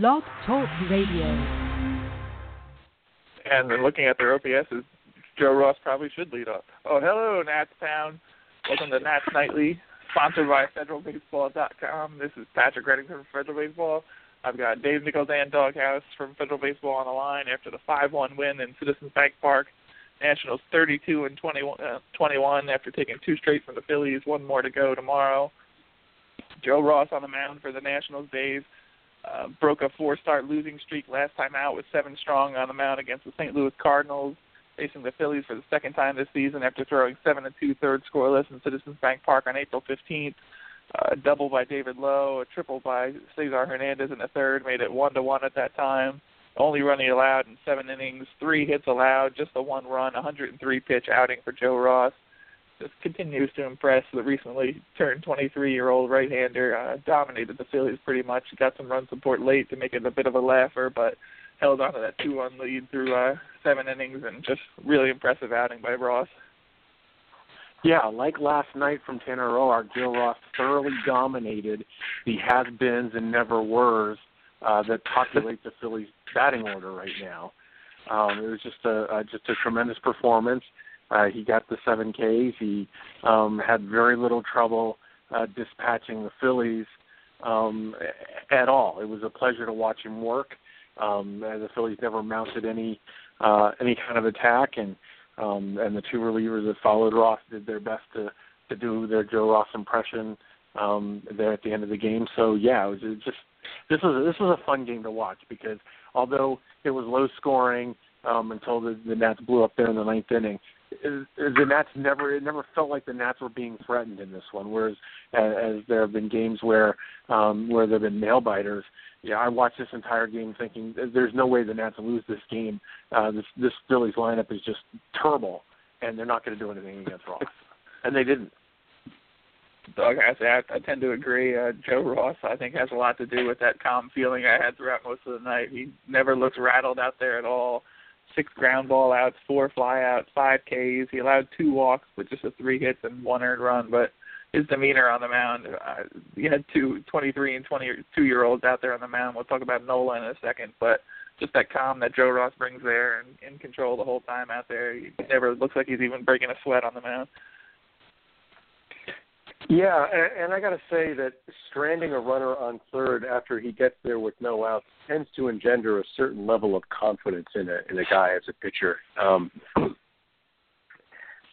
Blog Talk Radio. And looking at their OPSs, Joe Ross probably should lead off. Oh, hello, Nats Town. Welcome to Nats Nightly, sponsored by FederalBaseball.com. This is Patrick Reddington from Federal Baseball. I've got Dave Nichols and Doghouse from Federal Baseball on the line after the 5-1 win in Citizens Bank Park. Nationals 32 and 21, uh, 21 after taking two straight from the Phillies. One more to go tomorrow. Joe Ross on the mound for the Nationals. Dave uh, broke a four-start losing streak last time out with seven strong on the mound against the St. Louis Cardinals, facing the Phillies for the second time this season after throwing seven and two-thirds scoreless in Citizens Bank Park on April 15th. Uh, a double by David Lough, a triple by Cesar Hernandez in the third made it one to one at that time. Only running allowed in seven innings, three hits allowed, just the one run, 103 pitch outing for Joe Ross just continues to impress. The recently turned 23-year-old right-hander uh, dominated the Phillies pretty much. Got some run support late to make it a bit of a laugher, but held on to that 2-1 lead through uh, seven innings, and just really impressive outing by Ross. Yeah, like last night from Tanner Roark, Joe Ross thoroughly dominated the has-beens and never-weres uh, that populate the Phillies batting order right now. Um, it was just a, a just a tremendous performance. Uh, he got the seven Ks. He um, had very little trouble uh, dispatching the Phillies um, at all. It was a pleasure to watch him work. Um, the Phillies never mounted any uh, any kind of attack, and um, and the two relievers that followed Ross did their best to to do their Joe Ross impression um, there at the end of the game. So yeah, it was, just this was this was a fun game to watch because although it was low scoring um, until the, the Nats blew up there in the ninth inning, the Nats never it never felt like the Nats were being threatened in this one. Whereas as, as there have been games where um, where there have been nail biters. Yeah, I watched this entire game thinking there's no way the Nats lose this game. Uh, this this Phillies lineup is just terrible, and they're not going to do anything against Ross, and they didn't. Doug, I say I, I tend to agree. Uh, Joe Ross, I think, has a lot to do with that calm feeling I had throughout most of the night. He never looks rattled out there at all six ground ball outs, four fly outs, five Ks. He allowed two walks with just a three hits and one earned run, but his demeanor on the mound, uh, he had two 23 and 22 year olds out there on the mound. We'll talk about Nola in a second, but just that calm that Joe Ross brings there and in control the whole time out there. He never looks like he's even breaking a sweat on the mound. Yeah, and, and I got to say that stranding a runner on third after he gets there with no outs tends to engender a certain level of confidence in a in a guy as a pitcher. Um,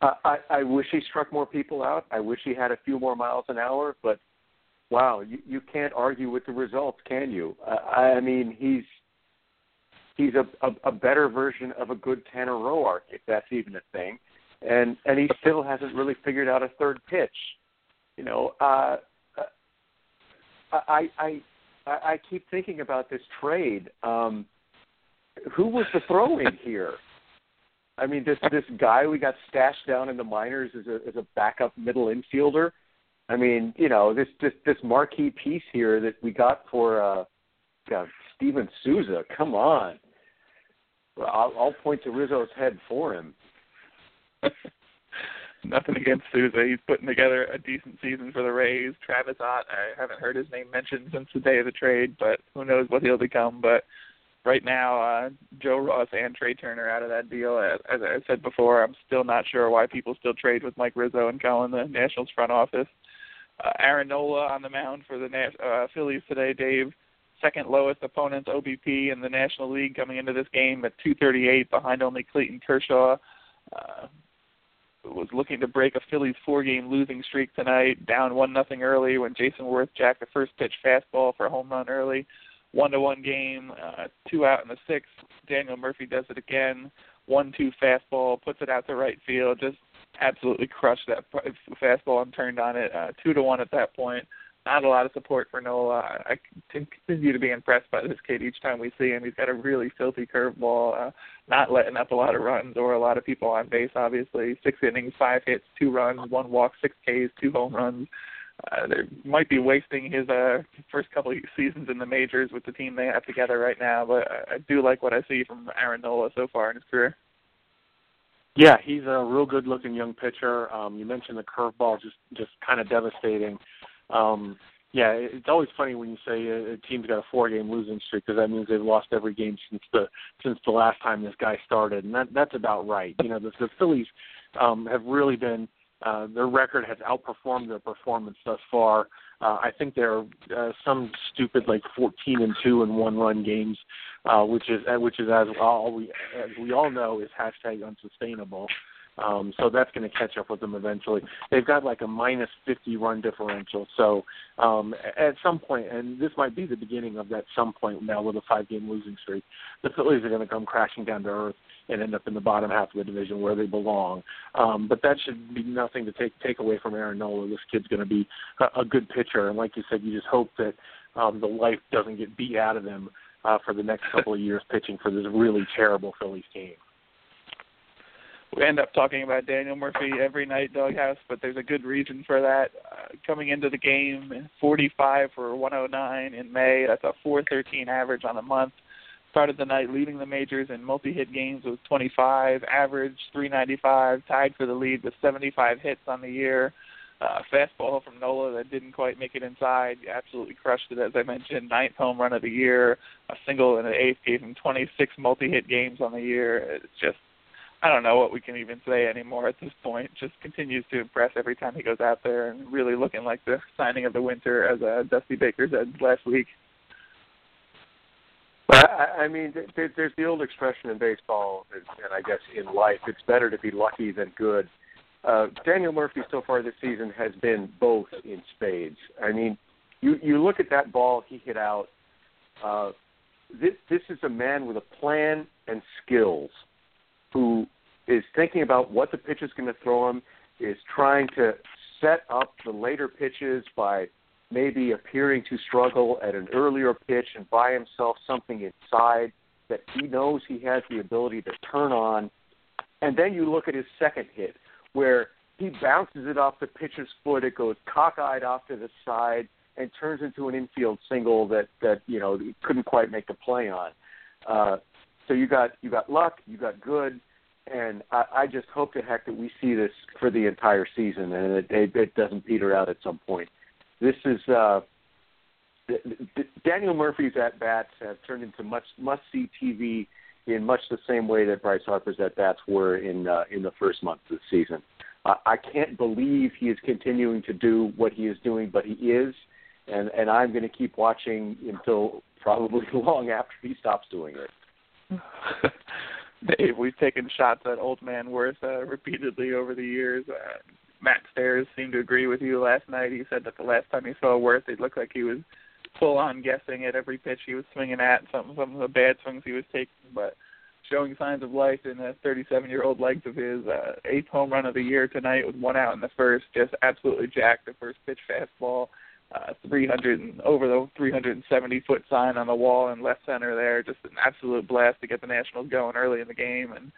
I, I wish he struck more people out. I wish he had a few more miles an hour, but wow, you, you can't argue with the results, can you? I, I mean, he's he's a, a, a better version of a good Tanner Roark, if that's even a thing, and and he still hasn't really figured out a third pitch you know, uh, I, I I keep thinking about this trade. Um, who was the throw-in here? I mean, this this guy we got stashed down in the minors as a as a backup middle infielder. I mean, you know, this this this marquee piece here that we got for uh, God, Steven Souza. Come on, I'll, I'll point to Rizzo's head for him. nothing against Souza. He's putting together a decent season for the Rays. Travis Ott, I haven't heard his name mentioned since the day of the trade, but who knows what he'll become. But right now, uh, Joe Ross and Trea Turner out of that deal. As I said before, I'm still not sure why people still trade with Mike Rizzo and Colin, the Nationals front office. Uh, Aaron Nola on the mound for the uh, Phillies today, Dave. Second lowest opponent's OBP in the National League coming into this game at 238, behind only Clayton Kershaw. Uh, was looking to break a Phillies four-game losing streak tonight, down one nothing early when Jayson Werth jacked a first pitch fastball for a home run early. One to one game, uh, two out in the sixth. Daniel Murphy does it again. One two fastball, puts it out to right field. Just absolutely crushed that fastball and turned on it. Uh, two to one at that point not a lot of support for Nola. I continue to be impressed by this kid each time we see him. He's got a really filthy curveball, uh, not letting up a lot of runs or a lot of people on base. Obviously, six innings, five hits, two runs, one walk, six Ks, two home runs. Uh, they might be wasting his uh, first couple of seasons in the majors with the team they have together right now, but I do like what I see from Aaron Nola so far in his career. Yeah, he's a real good-looking young pitcher. Um, you mentioned the curveball, just just kind of devastating. Um, yeah, it's always funny when you say a, team's got a four-game losing streak because that means they've lost every game since the since the last time this guy started, and that that's about right. You know, the, the Phillies um, have really been uh, their record has outperformed their performance thus far. Uh, I think they're uh, some stupid like 14 and two and one run games, uh, which is uh, which is as all we as we all know is hashtag unsustainable. Um, so that's going to catch up with them eventually. They've got like a minus 50 run differential. So um, at some point, and this might be the beginning of that some point now with a five game losing streak, the Phillies are going to come crashing down to earth and end up in the bottom half of the division where they belong. Um, but that should be nothing to take take away from Aaron Nola. This kid's going to be a, a good pitcher, and like you said, you just hope that um, the life doesn't get beat out of him uh, for the next couple of years pitching for this really terrible Phillies team we end up talking about Daniel Murphy every night, Doghouse, but there's a good reason for that. Uh, coming into the game, 45 for 109 in May. That's a 413 average on the month. Started the night leading the majors in multi-hit games with 25, average 395, tied for the lead with 75 hits on the year. Uh, fastball from Nola that didn't quite make it inside. Absolutely crushed it, as I mentioned. Ninth home run of the year. A single and an eighth gave him 26 multi-hit games on the year. It's just I don't know what we can even say anymore at this point. Just continues to impress every time he goes out there, and really looking like the signing of the winter, as uh, Dusty Baker said last week. But I, mean, there, there's the old expression in baseball, and I guess in life, it's better to be lucky than good. Uh, Daniel Murphy so far this season has been both in spades. I mean, you you look at that ball he hit out. Uh, this this is a man with a plan and skills who is thinking about what the pitch is going to throw him, is trying to set up the later pitches by maybe appearing to struggle at an earlier pitch and buy himself something inside that he knows he has the ability to turn on. And then you look at his second hit where he bounces it off the pitcher's foot, it goes cockeyed off to the side and turns into an infield single that that you know couldn't quite make the play on. Uh, so you got you got luck, you got good, and I, I just hope to heck that we see this for the entire season and it, it, it doesn't peter out at some point. This is uh, Daniel Murphy's at bats have turned into much must see TV in much the same way that Bryce Harper's at bats were in uh, in the first month of the season. I can't believe he is continuing to do what he is doing, but he is, and and I'm going to keep watching until probably long after he stops doing it. Dave, we've taken shots at Old Man Werth uh, repeatedly over the years. Uh, Matt Stairs seemed to agree with you last night. He said that the last time he saw Werth, it looked like he was full on guessing at every pitch he was swinging at, some some of the bad swings he was taking, but showing signs of life in the 37 year old legs of his uh, eighth home run of the year tonight with one out in the first, just absolutely jacked the first pitch fastball uh, 300 and over the 370 foot sign on the wall in left center there. Just an absolute blast to get the Nationals going early in the game. And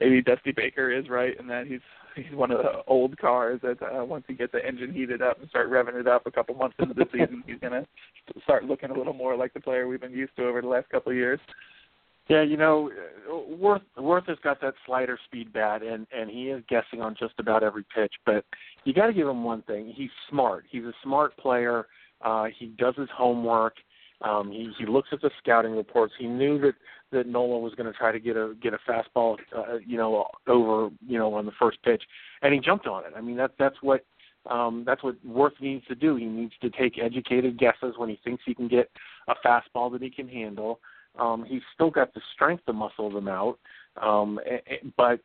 maybe Dusty Baker is right in that he's he's one of the old cars that uh, once he gets the engine heated up and start revving it up a couple months into the season, he's gonna start looking a little more like the player we've been used to over the last couple of years. Yeah, you know, Werth Werth has got that slider speed bat, and and he is guessing on just about every pitch. But you got to give him one thing: he's smart. He's a smart player. Uh, he does his homework. Um, he he looks at the scouting reports. He knew that that Nola was going to try to get a get a fastball, uh, you know, over you know on the first pitch, and he jumped on it. I mean that that's what um, that's what Werth needs to do. He needs to take educated guesses when he thinks he can get a fastball that he can handle um, he's still got the strength to muscle them out, um, but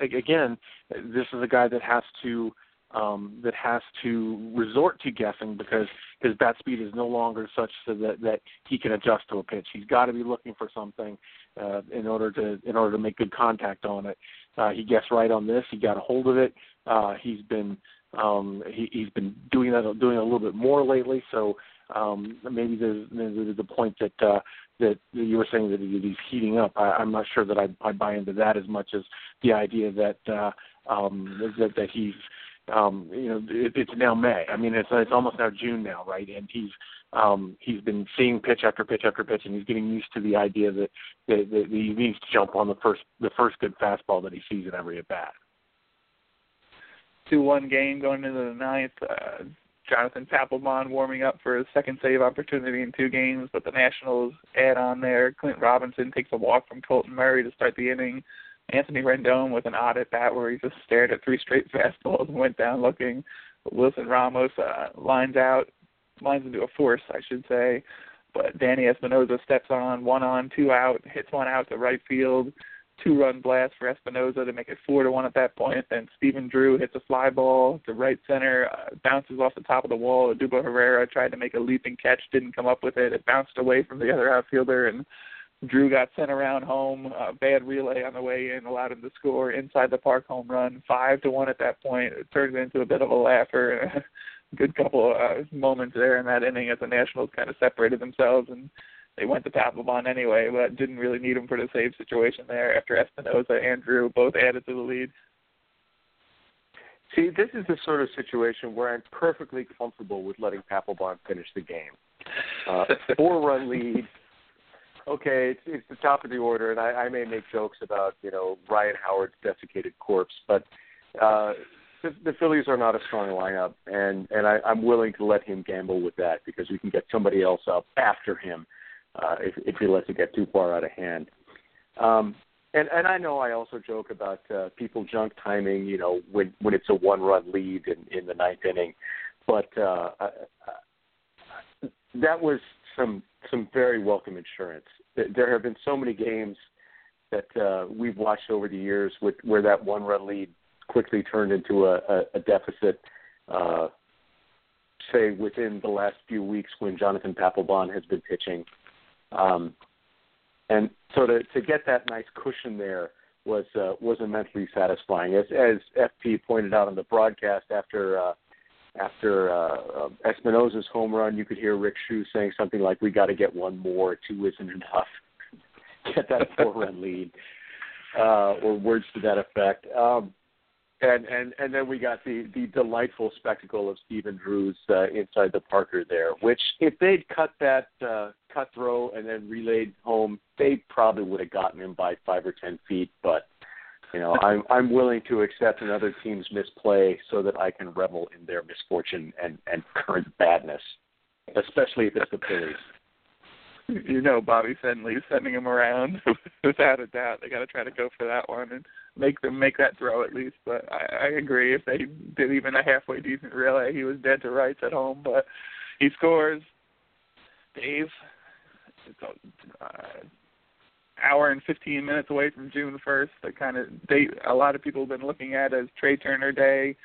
again, this is a guy that has to um, that has to resort to guessing because his bat speed is no longer such so that that he can adjust to a pitch. He's got to be looking for something uh, in order to in order to make good contact on it. Uh, he guessed right on this. He got a hold of it. Uh, he's been um, he, he's been doing that doing a little bit more lately. So um, maybe there's, there's the point that uh, that you were saying that he's heating up. I, I'm not sure that I, I buy into that as much as the idea that uh, um, that that he's um, you know it, it's now May. I mean it's it's almost now June now, right? And he's um, he's been seeing pitch after pitch after pitch, and he's getting used to the idea that, that, that he needs to jump on the first the first good fastball that he sees in every at bat. Two one game going into the ninth. Uh, Jonathan Papelbon warming up for his second save opportunity in two games, but the Nationals add on there. Clint Robinson takes a walk from Colton Murray to start the inning. Anthony Rendon with an odd at bat where he just stared at three straight fastballs and went down looking. Wilson Ramos uh, lines out, lines into a force, I should say. But Danny Espinosa steps on, one on, two out, hits one out to right field two run blast for Espinosa to make it four to one at that point. Then Stephen Drew hits a fly ball to right center, uh, bounces off the top of the wall. Odubel Herrera tried to make a leaping catch, didn't come up with it. It bounced away from the other outfielder, and Drew got sent around home. Uh, bad relay on the way in allowed him to score inside the park home run, five to one at that point. It turned into a bit of a laugher. Good couple uh, moments there in that inning as the Nationals kind of separated themselves and they went to Papelbon anyway, but didn't really need him for the save situation there after Espinosa and Drew both added to the lead. See, this is the sort of situation where I'm perfectly comfortable with letting Papelbon finish the game. Uh, four run lead. Okay, it's, it's the top of the order, and I, I may make jokes about you know Ryan Howard's desiccated corpse, but uh, the, the Phillies are not a strong lineup, and and I, I'm willing to let him gamble with that because we can get somebody else up after him uh, if, if he lets it get too far out of hand. Um, and and I know I also joke about uh, people junk timing, you know, when when it's a one run lead in, in the ninth inning, but uh, uh, that was some some very welcome insurance. There have been so many games that uh, we've watched over the years with where that one run lead quickly turned into a, a, a deficit. Uh, say within the last few weeks when Jonathan Papelbon has been pitching, um, and so to to get that nice cushion there was uh, was immensely satisfying. As as FP pointed out on the broadcast after uh, after uh, uh, Espinosa's home run, you could hear Rick Schu saying something like, "We got to get one more. Two isn't enough. get that four run lead," uh, or words to that effect. Um, and and and then we got the the delightful spectacle of Stephen Drews uh, inside the Parker there, which if they'd cut that uh, cut throw and then relayed home, they probably would have gotten him by five or ten feet. But you know, I'm I'm willing to accept another team's misplay so that I can revel in their misfortune and and current badness, especially if it's the Phillies you know Bobby Henley's sending him around without a doubt. They got to try to go for that one and make them make that throw at least. But I, I agree. If they did even a halfway decent relay, he was dead to rights at home. But he scores. Dave, it's a, uh, hour and 15 minutes away from June 1st. The kind of date a lot of people have been looking at as Trea Turner Day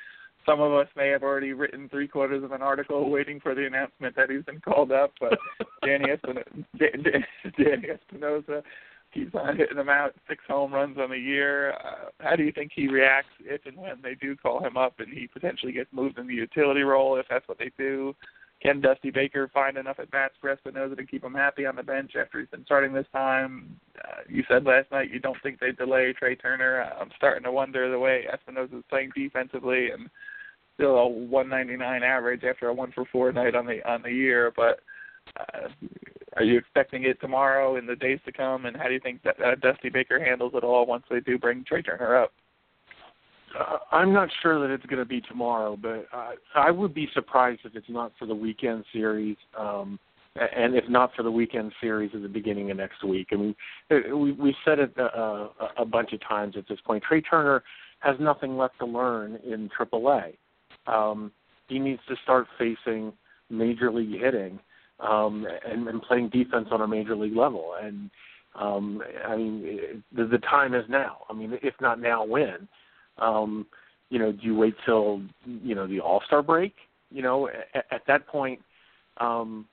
some of us may have already written three quarters of an article waiting for the announcement that he's been called up. But Danny Espinosa, Danny Espinosa keeps on hitting them out, six home runs on the year. Uh, how do you think he reacts if and when they do call him up and he potentially gets moved in the utility role if that's what they do? Can Dusty Baker find enough at bats for Espinosa to keep him happy on the bench after he's been starting this time? Uh, you said last night you don't think they delay Trea Turner. I'm starting to wonder the way Espinosa is playing defensively and still a 199 average after a one for four night on the on the year. But uh, are you expecting it tomorrow in the days to come? And how do you think that uh, Dusty Baker handles it all once they do bring Trea Turner up? Uh, I'm not sure that it's going to be tomorrow, but uh, I would be surprised if it's not for the weekend series. Um, and if not for the weekend series at the beginning of next week. I mean, we we said it uh, a bunch of times at this point. Trea Turner has nothing left to learn in AAA um, he needs to start facing major league hitting um, and, and playing defense on a major league level. And um, I mean, the, the time is now. I mean, if not now, when? Um, you know, do you wait till you know the All Star break? You know, at, at that point, um,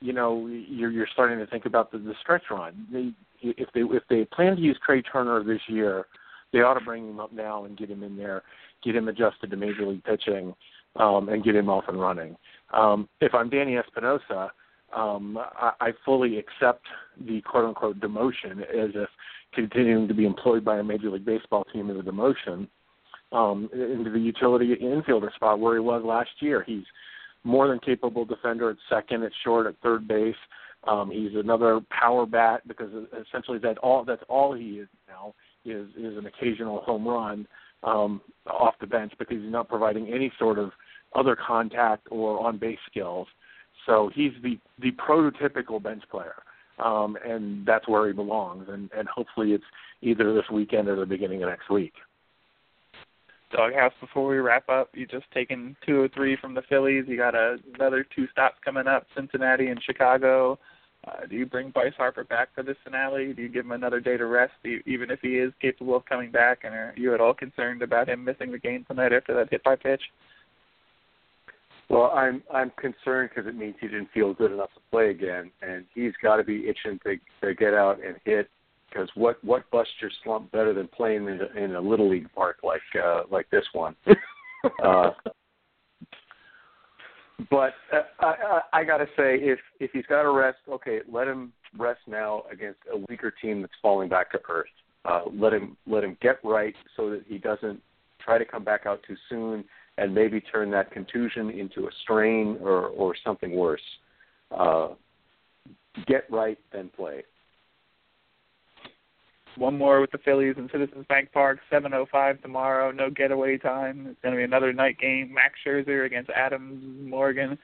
you know, you're you're starting to think about the, the stretch run. They, if they if they plan to use Trea Turner this year, they ought to bring him up now and get him in there get him adjusted to major league pitching, um, and get him off and running. Um, if I'm Danny Espinosa, um, I, I fully accept the quote unquote demotion as if continuing to be employed by a Major League Baseball team is a demotion um, into the utility infielder spot where he was last year. He's more than capable defender at second, at short, at third base. Um, he's another power bat because essentially that all that's all he is now is is an occasional home run um, off the bench because he's not providing any sort of other contact or on base skills. So he's the the prototypical bench player, um, and that's where he belongs. And and hopefully it's either this weekend or the beginning of next week. Doghouse, before we wrap up, you just taken two or three from the Phillies. You got a, another two stops coming up, Cincinnati and Chicago. Uh, do you bring Bryce Harper back for this finale? Do you give him another day to rest, even if he is capable of coming back? And are you at all concerned about him missing the game tonight after that hit by pitch? Well, I'm I'm concerned because it means he didn't feel good enough to play again, and he's got to be itching to to get out and hit. Because what what busts your slump better than playing in a, in a little league park like uh, like this one? uh, but uh, I, I, I got to say, if if he's got to rest, okay, let him rest now against a weaker team that's falling back to earth. Uh, let him let him get right so that he doesn't try to come back out too soon and maybe turn that contusion into a strain or, or something worse. Uh, get right, then play. One more with the Phillies and Citizens Bank Park, 7:05 tomorrow. No getaway time. It's going to be another night game. Max Scherzer against Adam Morgan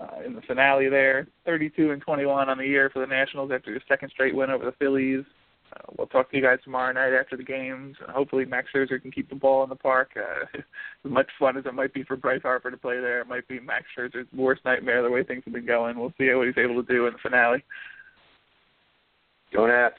uh, in the finale there. 32 and 21 on the year for the Nationals after their second straight win over the Phillies. Uh, we'll talk to you guys tomorrow night after the games. Hopefully, Max Scherzer can keep the ball in the park. Uh, as much fun as it might be for Bryce Harper to play there, it might be Max Scherzer's worst nightmare the way things have been going. We'll see what he's able to do in the finale. Go Nats.